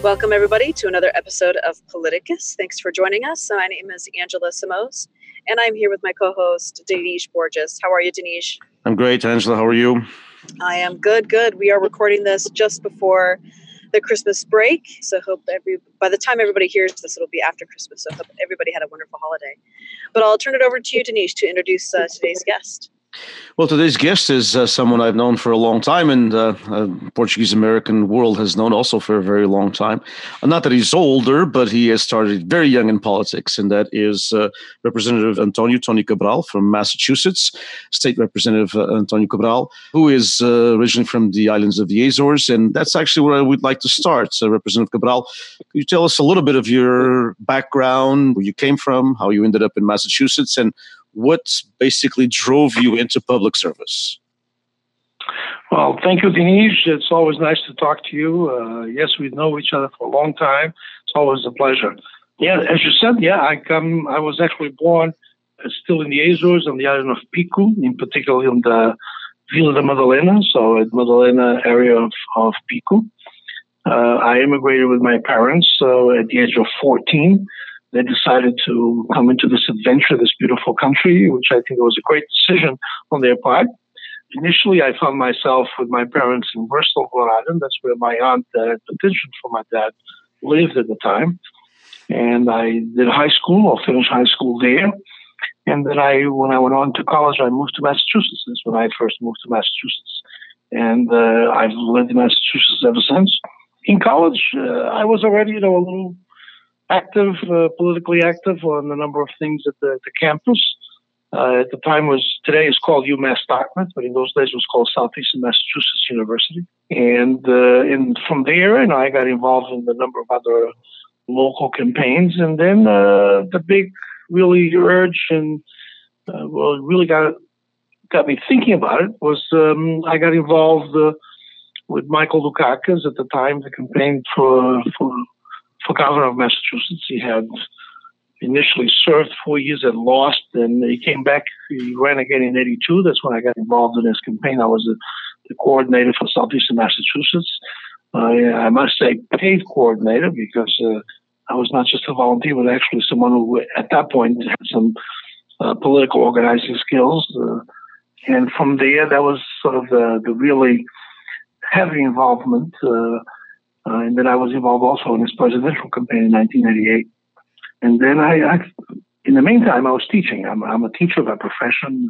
Welcome, everybody, to another episode of Paliticus. Thanks for joining us. My name is Angela Samos, and I'm here with my co host, Denise Borges. How are you, Denise? I'm great, Angela. How are you? I am good, good. We are recording this just before the Christmas break. So, hope every by the time everybody hears this, it'll be after Christmas. So, hope everybody had a wonderful holiday. But I'll turn it over to you, Denise, to introduce uh, today's guest. Well, today's guest is uh, someone I've known for a long time, and uh, uh, Portuguese American world has known also for a very long time. Not that he's older, but he has started very young in politics, and that is uh, Representative Antonio Tony Cabral from Massachusetts, State Representative uh, Antonio Cabral, who is uh, originally from the islands of the Azores, and that's actually where I would like to start. Representative Cabral, could you tell us a little bit of your background, where you came from, how you ended up in Massachusetts, and what basically drove you into public service? Well, thank you, Denise. It's always nice to talk to you. Uh, yes, we know each other for a long time. It's always a pleasure. Yeah, as you said, yeah, I come. I was actually born uh, still in the Azores on the island of Pico, in particular in the Villa de Madalena, so at Madalena area of, of Pico. Uh, I immigrated with my parents uh, at the age of 14 they decided to come into this adventure, this beautiful country, which I think was a great decision on their part. Initially, I found myself with my parents in Bristol, Rhode Island. That's where my aunt that had petitioned for my dad lived at the time. And I did high school, or finished high school there. And then I, when I went on to college, I moved to Massachusetts. That's when I first moved to Massachusetts. And uh, I've lived in Massachusetts ever since. In college, uh, I was already, you know, a little active, uh, politically active on a number of things at the, the campus. Uh, at the time was today is called UMass Dartmouth, but in those days it was called Southeastern Massachusetts University. And uh, and from there, and I got involved in a number of other local campaigns. And then uh, the big really urge and uh, well, really got got me thinking about it was um, I got involved uh, with Michael Dukakis at the time, the campaign for for for governor of Massachusetts. He had initially served four years and lost, and he came back. He ran again in '82. That's when I got involved in his campaign. I was a, the coordinator for Southeastern Massachusetts. Uh, I must say, paid coordinator because uh, I was not just a volunteer, but actually someone who, at that point, had some uh, political organizing skills. Uh, and from there, that was sort of the, the really heavy involvement. Uh, and then I was involved also in his presidential campaign in 1988. And then I, I in the meantime, I was teaching. I'm, I'm a teacher by profession,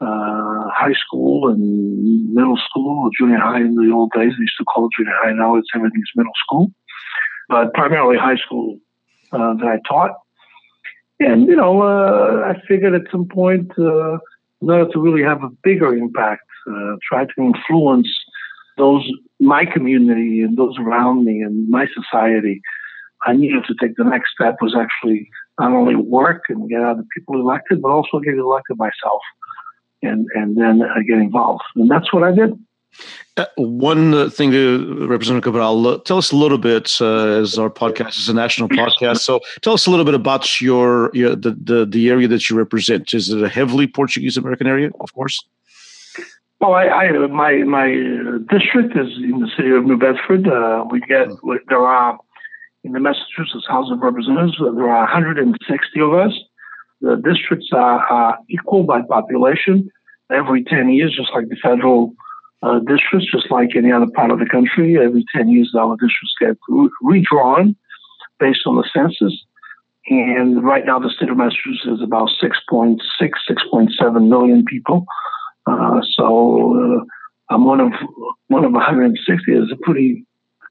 uh, high school and middle school, junior high in the old days. They used to call it junior high. Now it's everything's middle school, but primarily high school uh, that I taught. And, you know, uh, I figured at some point, uh, in order to really have a bigger impact, uh, try to influence those my community and those around me and my society, I needed to take the next step was actually not only work and get other people elected, but also get elected myself and, and then uh, get involved. And that's what I did. Uh, one uh, thing to Representative Cabral, uh, tell us a little bit, uh, as our podcast is a national podcast. So tell us a little bit about your, your the, the, the area that you represent. Is it a heavily Portuguese American area, of course? Well, I, I, my my district is in the city of New Bedford. Uh, we get hmm. there are in the Massachusetts House of Representatives there are 160 of us. The districts are, are equal by population every 10 years, just like the federal uh, districts, just like any other part of the country. Every 10 years, our districts get re- redrawn based on the census. And right now, the state of Massachusetts is about 6.6, 6.7 million people. Uh, so uh, I'm one of one of 160. is a pretty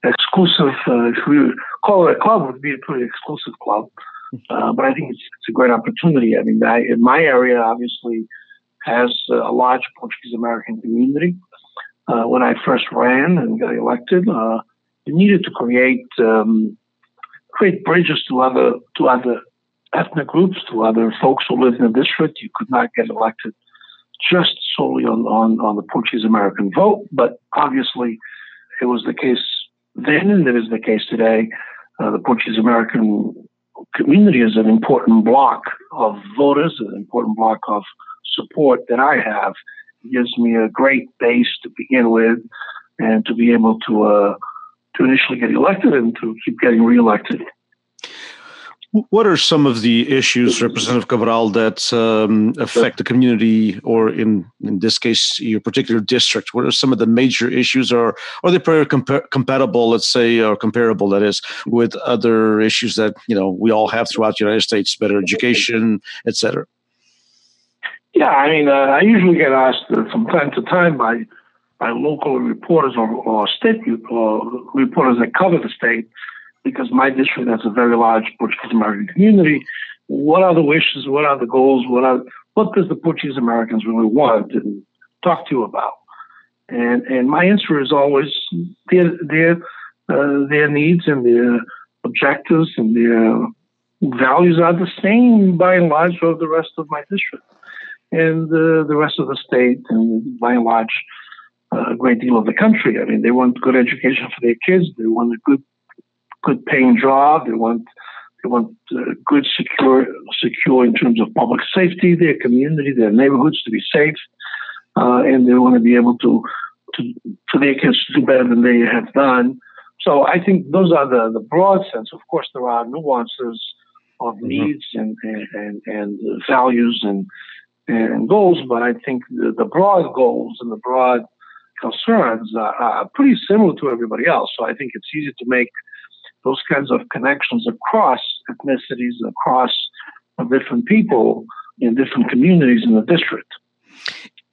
exclusive. Uh, if we call it a club, it would be a pretty exclusive club. Uh, but I think it's, it's, a great opportunity. I mean, I, in my area, obviously, has a large Portuguese American community. Uh, when I first ran and got elected, uh, we needed to create um, create bridges to other to other ethnic groups, to other folks who live in the district. You could not get elected just solely on, on, on the Portuguese American vote, but obviously it was the case then and it is the case today. Uh, the Portuguese American community is an important block of voters, an important block of support that I have. It gives me a great base to begin with and to be able to uh, to initially get elected and to keep getting reelected. What are some of the issues, Representative Cabral, that um, affect the community, or in in this case, your particular district? What are some of the major issues, or are they pretty compa- compatible, let's say, or comparable, that is, with other issues that you know we all have throughout the United States, better education, etc. Yeah, I mean, uh, I usually get asked uh, from time to time by by local reporters or, or state or reporters that cover the state because my district has a very large Portuguese American community. What are the wishes? What are the goals? What are what does the Portuguese Americans really want and talk to you about? And and my answer is always their their uh, their needs and their objectives and their values are the same by and large of the rest of my district and uh, the rest of the state and by and large uh, a great deal of the country. I mean, they want good education for their kids. They want a good good paying job. They want they want uh, good secure secure in terms of public safety, their community, their neighborhoods to be safe, uh, and they want to be able to to for their kids to do better than they have done. So I think those are the the broad sense. Of course, there are nuances of mm-hmm. needs and and and values and and goals, but I think the, the broad goals and the broad concerns are, are pretty similar to everybody else. So I think it's easy to make those kinds of connections across ethnicities, across different people in different communities in the district.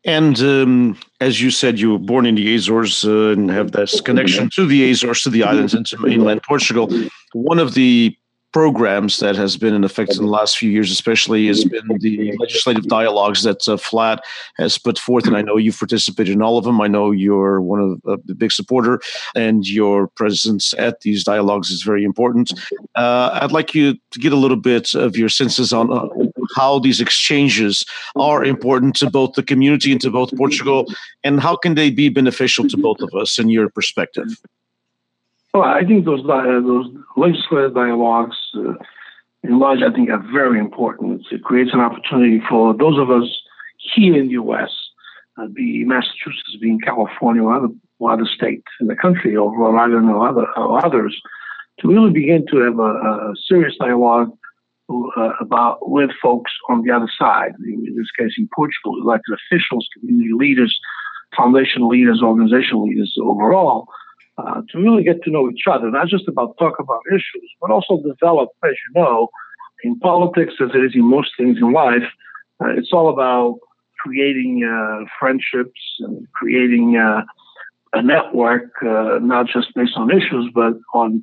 And um, as you said, you were born in the Azores uh, and have this connection to the Azores, to the islands, and to mainland Portugal. One of the programs that has been in effect in the last few years, especially, has been the legislative dialogues that uh, FLAD has put forth. And I know you've participated in all of them. I know you're one of uh, the big supporter, and your presence at these dialogues is very important. Uh, I'd like you to get a little bit of your senses on uh, how these exchanges are important to both the community and to both Portugal, and how can they be beneficial to both of us in your perspective. Well, I think those uh, those legislative dialogues, uh, in large, I think are very important. It creates an opportunity for those of us here in the U.S., uh, be Massachusetts, being California, or other, or other states in the country, or Rhode Island, or, other, or others, to really begin to have a, a serious dialogue uh, about with folks on the other side. In this case, in Portugal, elected officials, community leaders, foundation leaders, organizational leaders overall uh, to really get to know each other, not just about talk about issues, but also develop, as you know, in politics as it is in most things in life. Uh, it's all about creating uh, friendships and creating uh, a network, uh, not just based on issues, but on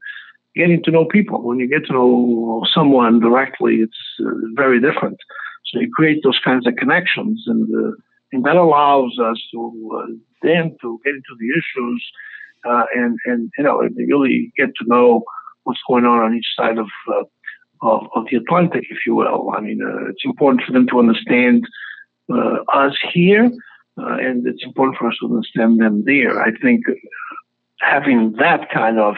getting to know people. When you get to know someone directly, it's uh, very different. So you create those kinds of connections, and and that allows us to then to get into the issues uh, and and you know really get to know what's going on on each side of uh, of, of, the Atlantic, if you will. I mean, uh, it's important for them to understand uh, us here, uh, and it's important for us to understand them there. I think having that kind of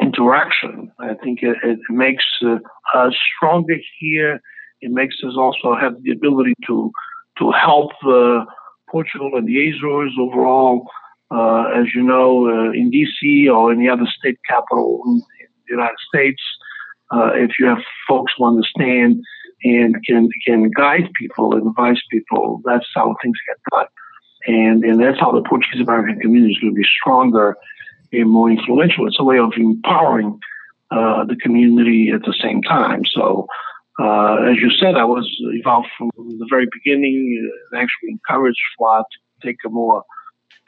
interaction, I think it, it makes uh, us stronger here. It makes us also have the ability to to help Portugal and the Azores overall as you know, uh, in DC or any other state capital in the United States, uh, if you have folks who understand and can can guide people, advise people, that's how things get done. And and that's how the Portuguese American community is going to be stronger and more influential. It's a way of empowering uh, the community at the same time. So. Uh, as you said, I was involved from the very beginning and actually encouraged FLAD to take a more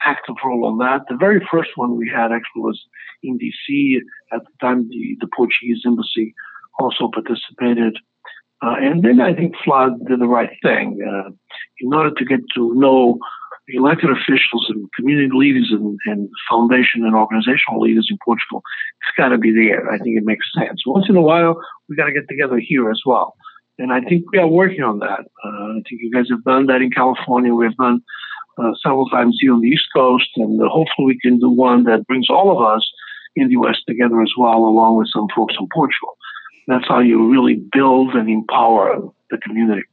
active role on that. The very first one we had actually was in DC. At the time, the, the Portuguese embassy also participated. Uh, and then I think FLAD did the right thing. Uh, in order to get to know elected officials and community leaders and, and foundation and organizational leaders in Portugal, it's got to be there. I think it makes sense. Once in a while, we got to get together here as well. And I think we are working on that. Uh, I think you guys have done that in California. We've done several times here on the East Coast, and uh, hopefully we can do one that brings all of us in the U.S. together as well, along with some folks in Portugal. That's how you really build and empower the community.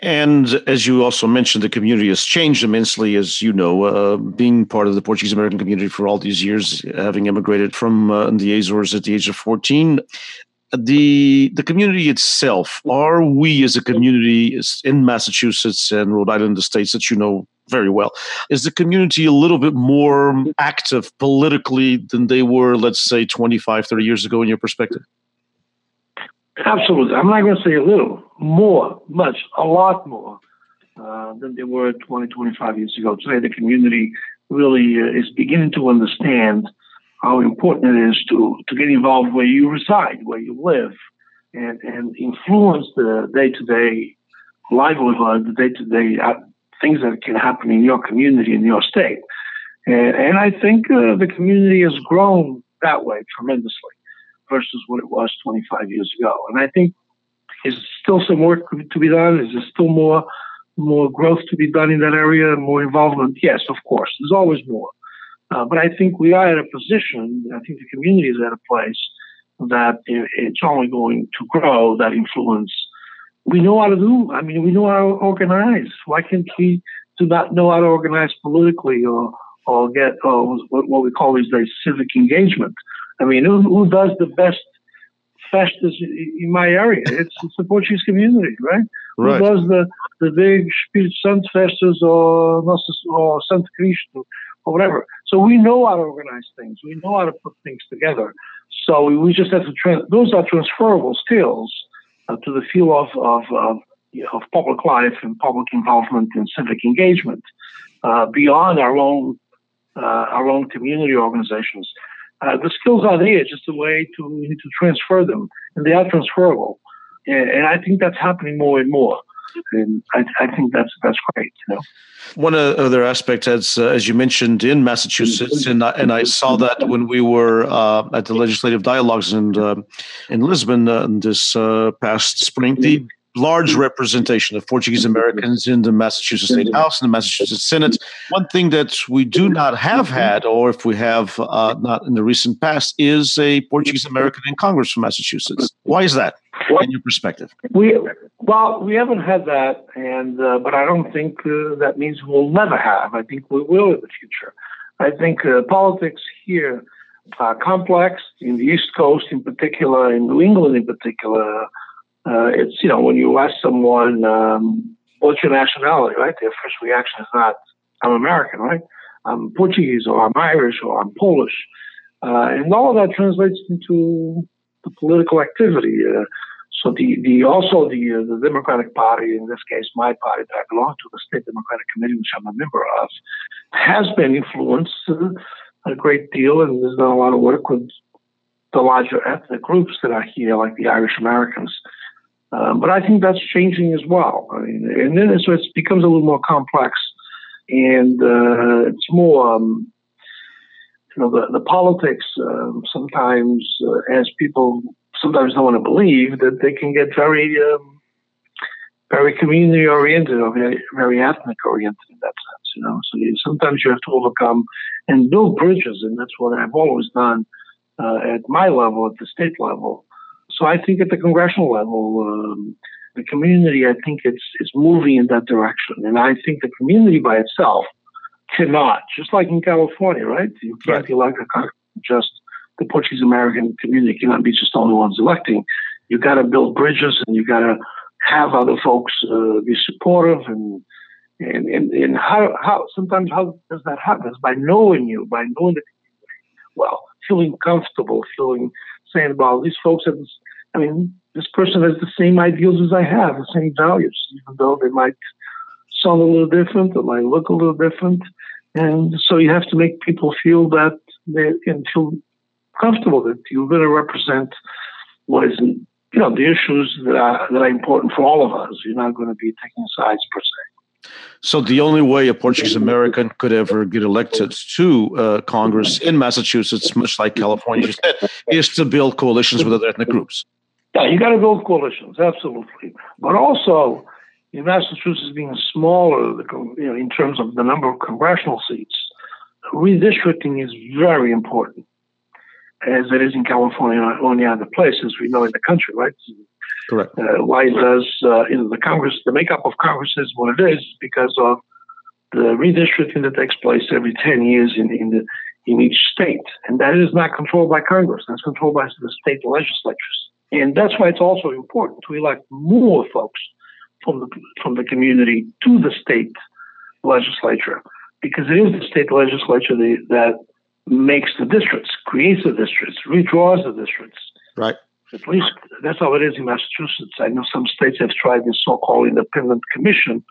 And as you also mentioned, the community has changed immensely, as you know, uh, being part of the Portuguese American community for all these years, having immigrated from uh, the Azores at the age of 14 the the community itself are we as a community in massachusetts and rhode island the states that you know very well. Is the community a little bit more active politically than they were let's say 25 30 years ago in your perspective? Absolutely. I'm not going to say a little more much a lot more uh, than they were 20 25 years ago. Today the community really uh, is beginning to understand how important it is to, to get involved where you reside, where you live, and, and influence the day to day livelihood, the day to day things that can happen in your community, in your state. And, and I think uh, the community has grown that way tremendously versus what it was 25 years ago. And I think is still some work to be done? Is there still more more growth to be done in that area? More involvement? Yes, of course. There's always more. Uh, but I think we are at a position, I think the community is at a place that it's only going to grow, that influence. We know how to do, I mean, we know how to organize. Why can't we do not know how to organize politically or, or get or what, what we call these days civic engagement? I mean, who, who does the best festas in my area? It's, it's the Portuguese community, right? right? Who does the, the big Espírito festas or, or Santo Cristo or whatever? So we know how to organize things. We know how to put things together. So we, just have to trans- those are transferable skills uh, to the field of of, of, of, public life and public involvement and civic engagement uh, beyond our own uh, our own community organizations. Uh, the skills are there, just a way to to transfer them, and they are transferable. And, and I think that's happening more and more and I, I, think that's that's great. You know? One other aspect, as uh, as you mentioned, in Massachusetts, and I, and I saw that when we were uh, at the legislative dialogues in uh, in Lisbon uh, this uh, past spring, the large representation of Portuguese Americans in the Massachusetts State House and the Massachusetts Senate. One thing that we do not have had, or if we have uh, not in the recent past, is a Portuguese American in Congress from Massachusetts. Why is that, in your perspective? We well, we haven't had that, and uh, but I don't think uh, that means we'll never have. I think we will in the future. I think uh, politics here are complex in the East Coast, in particular, in New England, in particular uh, it's you know when you ask someone um, what's your nationality, right? Their first reaction is not I'm American, right? I'm Portuguese or I'm Irish or I'm Polish, uh, and all of that translates into the political activity. Uh, so the, the also the uh, the Democratic Party, in this case my party that I belong to, the State Democratic Committee, which I'm a member of, has been influenced uh, a great deal and has done a lot of work with the larger ethnic groups that are here, like the Irish Americans. Um, but I think that's changing as well. I mean, and then so it becomes a little more complex, and uh, it's more, um, you know, the, the politics um, sometimes, uh, as people sometimes don't want to believe, that they can get very, um, very community oriented or very, very ethnic oriented in that sense. You know, so you, sometimes you have to overcome and build bridges, and that's what I've always done uh, at my level, at the state level so I think at the congressional level, um, the community, I think it's it's moving in that direction, and I think the community by itself cannot, just like in California, right? You can't right. elect a just the Portuguese American community cannot be just the only ones electing. You got to build bridges, and you got to have other folks uh, be supportive, and and and, and how how sometimes how does that happen? It's by knowing you, by knowing the community well, feeling comfortable, feeling saying, well, these folks have this, I mean, this person has the same ideals as I have, the same values, even though they might sound a little different, they might look a little different. And so you have to make people feel that they can feel comfortable that you're going to represent what is, you know, the issues that are, that are important for all of us. You're not going to be taking sides per se. So the only way a Portuguese American could ever get elected to uh, Congress in Massachusetts, much like California, is to build coalitions with other ethnic groups. Yeah, you got to build coalitions, absolutely. But also, in Massachusetts being smaller, you know, in terms of the number of congressional seats, redistricting is very important, as it is in California or any other places we know in the country, right? Correct. Uh, why does uh, you know the Congress, the makeup of Congress is what it is because of the redistricting that takes place every ten years in in the in each state, and that is not controlled by Congress. That's controlled by the state legislatures, and that's why it's also important to elect more folks from the from the community to the state legislature because it is the state legislature that makes the districts, creates the districts, redraws the districts. Right. At least that's how it is in Massachusetts. I know some states have tried this so-called independent commission.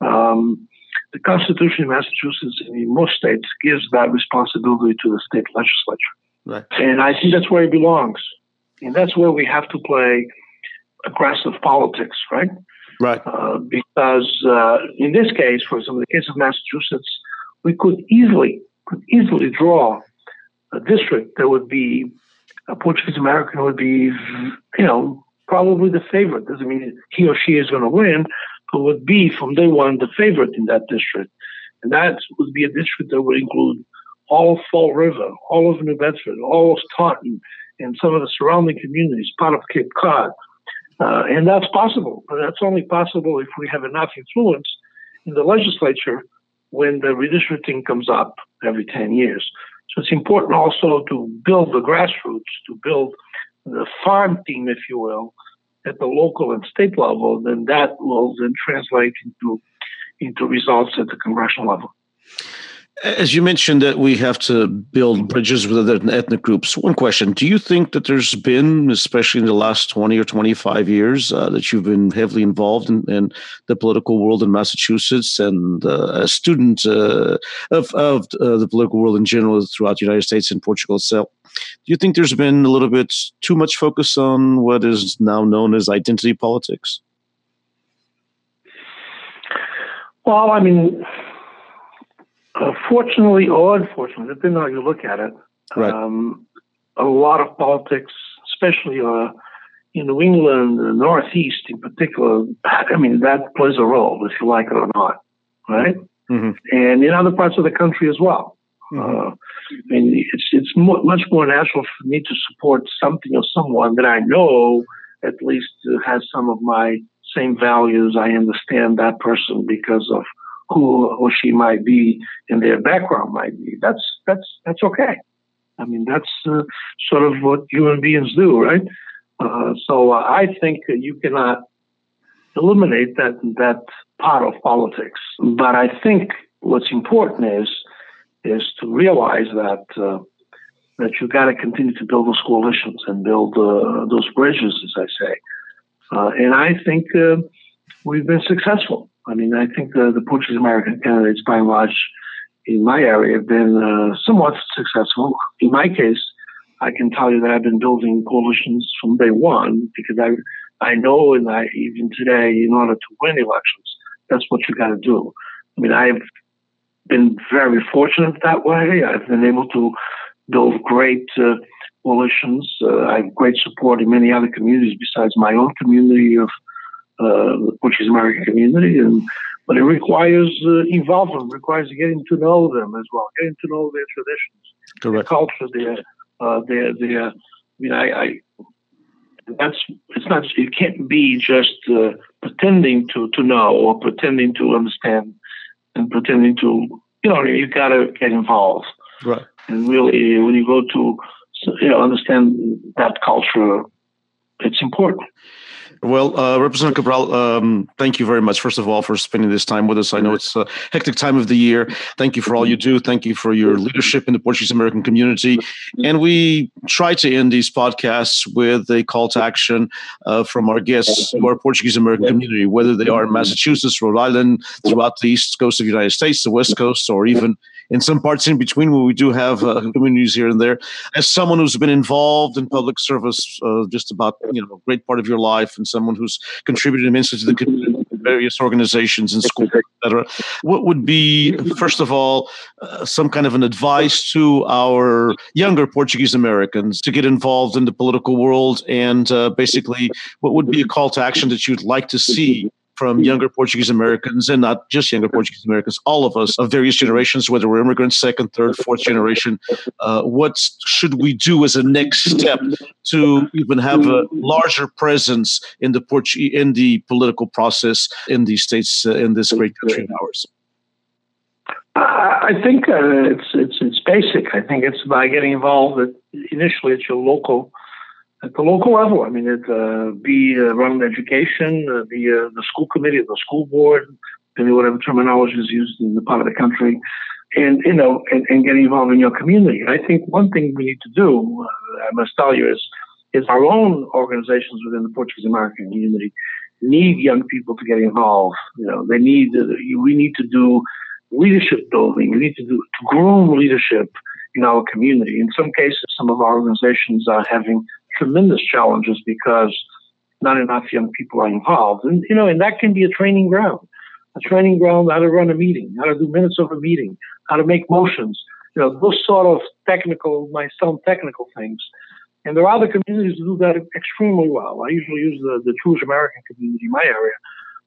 Um, the Constitution in Massachusetts and in most states gives that responsibility to the state legislature. Right. And I think that's where it belongs. And that's where we have to play aggressive politics, right? Right. Uh, because uh, in this case, for example, in the case of Massachusetts, we could easily could easily draw a district that would be a Portuguese American would be, you know, probably the favorite. Doesn't mean he or she is going to win, but would be from day one the favorite in that district. And that would be a district that would include all of Fall River, all of New Bedford, all of Taunton, and some of the surrounding communities, part of Cape Cod. Uh, and that's possible, but that's only possible if we have enough influence in the legislature when the redistricting comes up every 10 years. So it's important also to build the grassroots, to build the farm team, if you will, at the local and state level, then that will then translate into into results at the congressional level. As you mentioned that we have to build bridges with other ethnic groups. One question: Do you think that there's been, especially in the last twenty or twenty-five years, uh, that you've been heavily involved in, in, the political world in Massachusetts and uh, a student uh, of, of uh, the political world in general throughout the United States and Portugal itself? Do you think there's been a little bit too much focus on what is now known as identity politics? Well, I mean uh, fortunately or unfortunately, depending on how you look at it, right. um, a lot of politics, especially uh, in New England, the Northeast in particular, I mean, that plays a role, if you like it or not, right? Mm-hmm. And in other parts of the country as well. Mm-hmm. Uh, I mean, it's it's mo- much more natural for me to support something or someone that I know at least has some of my same values. I understand that person because of who or she might be and their background might be. That's that's that's okay. I mean, that's uh, sort of what human beings do, right? Uh, so uh, I think you cannot eliminate that that part of politics. But I think what's important is is to realize that uh, that you got to continue to build those coalitions and build uh, those bridges, as I say. Uh, and I think we've been successful. I mean, I think the, the Portuguese American candidates, by and large, in my area, have been uh, somewhat successful. In my case, I can tell you that I've been building coalitions from day one because I I know, and I even today, in order to win elections, that's what you got to do. I mean, I've been very fortunate that way. I've been able to build great uh, coalitions. Uh, I have great support in many other communities besides my own community of which is American community, and but it requires uh, involvement, requires getting to know them as well, getting to know their traditions, Correct. their culture, their uh, their their. I mean, I, I that's it's not it can't be just uh, pretending to to know or pretending to understand and pretending to you know you got to get involved right and really when you go to you know understand that culture it's important well, uh, Representative Cabral, um, thank you very much, first of all, for spending this time with us. I know it's a hectic time of the year. Thank you for all you do. Thank you for your leadership in the Portuguese American community. And we try to end these podcasts with a call to action uh, from our guests who are Portuguese American community, whether they are in Massachusetts, Rhode Island, throughout the east coast of the United States, the west coast, or even in some parts in between where we do have uh, communities here and there. As someone who's been involved in public service uh, just about you know a great part of your life, and someone who's contributed immensely to the community, various organizations and schools, etc. What would be, first of all, uh, some kind of an advice to our younger Portuguese Americans to get involved in the political world, and uh, basically, what would be a call to action that you'd like to see from younger Portuguese Americans and not just younger Portuguese Americans, all of us of various generations, whether we're immigrants, second, third, fourth generation. Uh, what should we do as a next step to even have a larger presence in the Portu- in the political process in these states uh, in this great country of ours? I think uh, it's it's it's basic. I think it's by getting involved at, initially at your local at the local level. I mean, it uh, be uh, around education, uh, the uh, the school committee, the school board, and whatever terminology is used in the part of the country, and you know, and, and get involved in your community. I think one thing we need to do, uh, I must tell you, is is our own organizations within the Portuguese American community need young people to get involved. You know, they need uh, we need to do leadership building. We need to do to groom leadership in our community. In some cases, some of our organizations are having tremendous challenges because not enough young people are involved. And, you know, and that can be a training ground, a training ground how to run a meeting, how to do minutes of a meeting, how to make motions, you know, those sort of technical, my sound technical things. And there are other communities who do that extremely well. I usually use the, the Jewish American community in my area.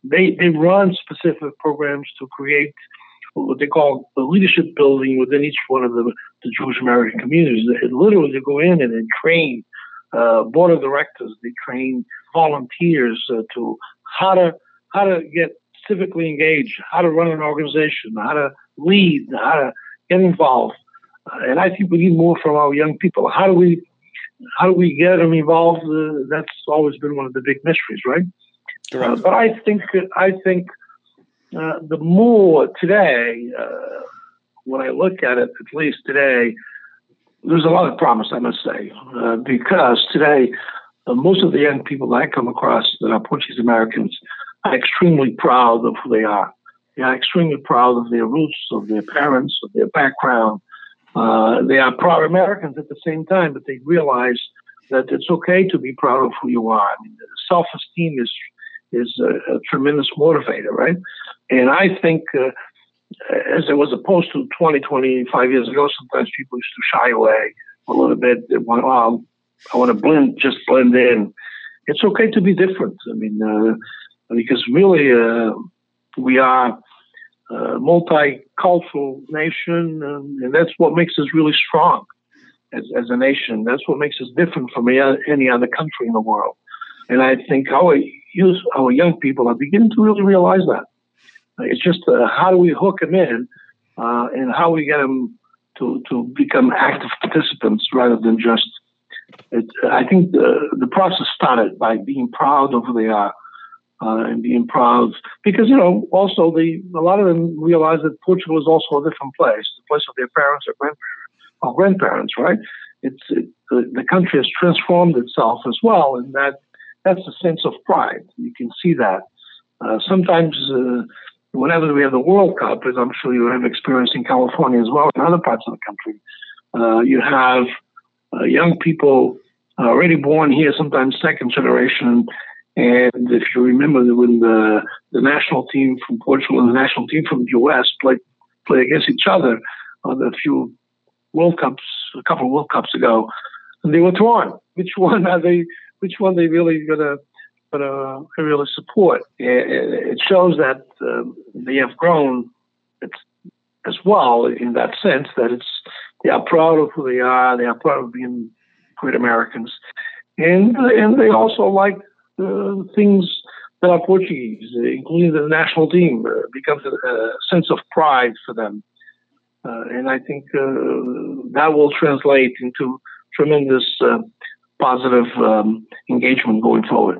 They, they run specific programs to create what they call the leadership building within each one of the, the Jewish American communities. They literally they go in and they train uh, board of directors. They train volunteers uh, to how to how to get civically engaged, how to run an organization, how to lead, how to get involved. Uh, and I think we need more from our young people. How do we how do we get them involved? Uh, that's always been one of the big mysteries, right? Uh, but I think I think uh, the more today, when I look at it, at least today, there's a lot of promise, I must say, uh, because today, uh, most of the young people that I come across that are Portuguese Americans are extremely proud of who they are. They are extremely proud of their roots, of their parents, of their background. Uh, they are proud Americans at the same time, but they realize that it's okay to be proud of who you are. I mean, self-esteem is is a, a tremendous motivator, right? And I think uh, as it was opposed to 20, 25 years ago, sometimes people used to shy away a little bit. They want, oh, I want to blend, just blend in. It's okay to be different. I mean, uh, because really, uh, we are a multicultural nation, and, and, that's what makes us really strong as, as a nation. That's what makes us different from any other country in the world. And I think our, youth, our young people are beginning to really realize that. It's just uh, how do we hook them in uh, and how we get them to, to become active participants rather than just. It, I think the, the process started by being proud of who they are uh, and being proud because you know also the a lot of them realize that Portugal is also a different place, the place of their parents or grandparents, or grandparents, right? It's it, the, the country has transformed itself as well, and that that's a sense of pride. You can see that. Uh, sometimes uh, whenever we have the World Cup, as I'm sure you have experienced in California as well, in other parts of the country, uh, you have uh, young people already born here, sometimes second generation. And if you remember when the, the national team from Portugal and the national team from the U.S. played play against each other on a few World Cups, a couple of World Cups ago, and they were torn. Which one are they? Which one they really gonna but uh, I really support. It, shows that um, they have grown as well in that sense that it's they are proud of who they are. They are proud of being great Americans, and and they also like uh, things that are Portuguese, including the national team. Uh, becomes a, a, sense of pride for them, uh, and I think uh, that will translate into tremendous uh, positive um, engagement going forward.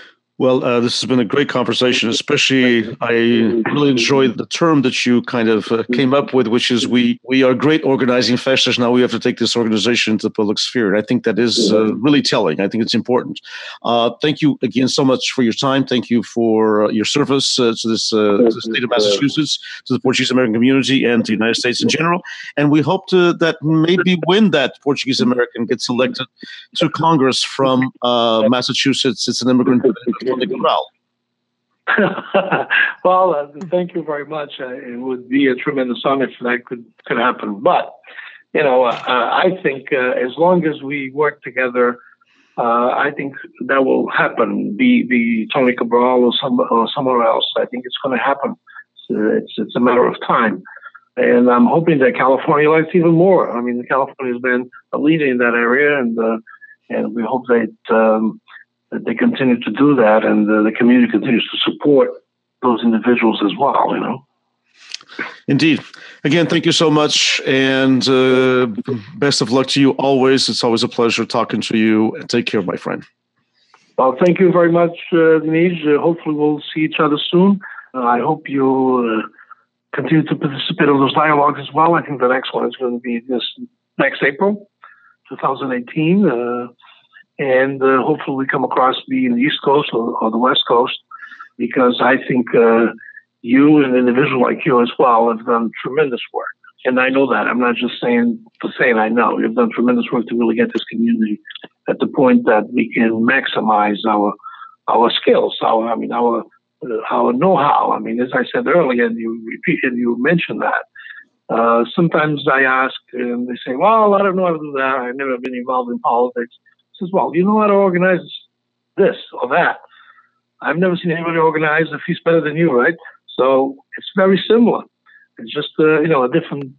Well, uh, this has been a great conversation. Especially, I really enjoyed the term that you kind of uh, came up with, which is we we are great organizing festivals. Now we have to take this organization into the public sphere. And I think that is uh, really telling. I think it's important. Uh, thank you again so much for your time. Thank you for uh, your service uh, to this to the state of Massachusetts, to the Portuguese American community, and to the United States in general. And we hope to that maybe when that Portuguese American gets elected to Congress from Massachusetts, it's an immigrant the ground. well, uh, thank you very much. Uh, it would be a tremendous honor if that could could happen. But you know, uh, I think uh, as long as we work together, uh, I think that will happen. Be be Tony Cabral or some or somewhere else. I think it's going to happen. It's it's a matter of time. And I'm hoping that California likes even more. I mean, California has been a leader in that area, and uh, and we hope that um, that they continue to do that, and uh, the community continues to support those individuals as well. You know. Indeed. Again, thank you so much, and uh, best of luck to you always. It's always a pleasure talking to you. Take care, my friend. Well, thank you very much, uh, Denise. Uh, hopefully, we'll see each other soon. Uh, I hope you uh, continue to participate in those dialogues as well. I think the next one is going to be this next April, 2018. Uh, and uh, hopefully we come across being the East Coast or, or, the West Coast because I think uh, you, an individual like you as well, have done tremendous work. And I know that. I'm not just saying for saying I know. You've done tremendous work to really get this community at the point that we can maximize our our skills, our I mean our our know-how. I mean, as I said earlier, and you repeated, you mentioned that. Uh, sometimes I ask, and they say, "Well, I don't know how to do that. I've never been involved in politics." I says, "Well, you know how to organize this or that. I've never seen anybody organize a feast better than you, right? So it's very similar. It's just uh, you know a different.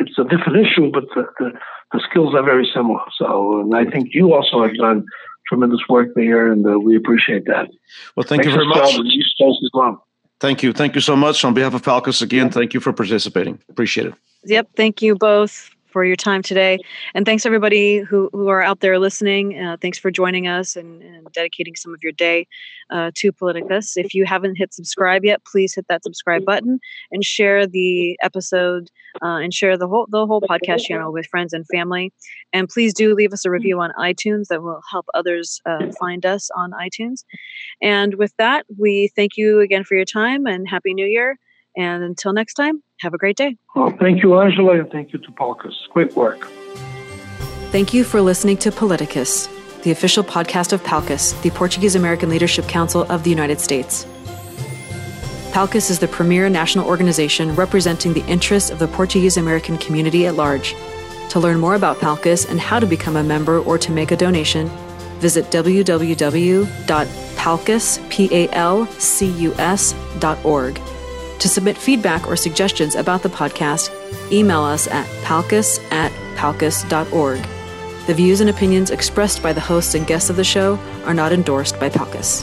It's a different issue, but the, the, the skills are very similar. So, and I think you also have done tremendous work there, and uh, we appreciate that. Well, thank Makes you very much. As well. Thank you. Thank you so much. On behalf of PALCUS, again, thank you for participating. Appreciate it. Yep. Thank you both for your time today. And thanks everybody who, who are out there listening. Uh, thanks for joining us and, and, dedicating some of your day uh, to Paliticus. If you haven't hit subscribe yet, please hit that subscribe button and share the episode uh, and share the whole the whole podcast channel with friends and family. And please do leave us a review on iTunes that will help others uh, find us on iTunes. And with that, we thank you again for your time and Happy New Year. And until next time, have a great day. Well, thank you, Angela, and thank you to PALCUS. Great work. Thank you for listening to Paliticus, the official podcast of PALCUS, the Portuguese American Leadership Council of the United States. PALCUS is the premier national organization representing the interests of the Portuguese American community at large. To learn more about PALCUS and how to become a member or to make a donation, visit www.palcus.org. To submit feedback or suggestions about the podcast, email us at palcus at palcus.org. The views and opinions expressed by the hosts and guests of the show are not endorsed by Palcus.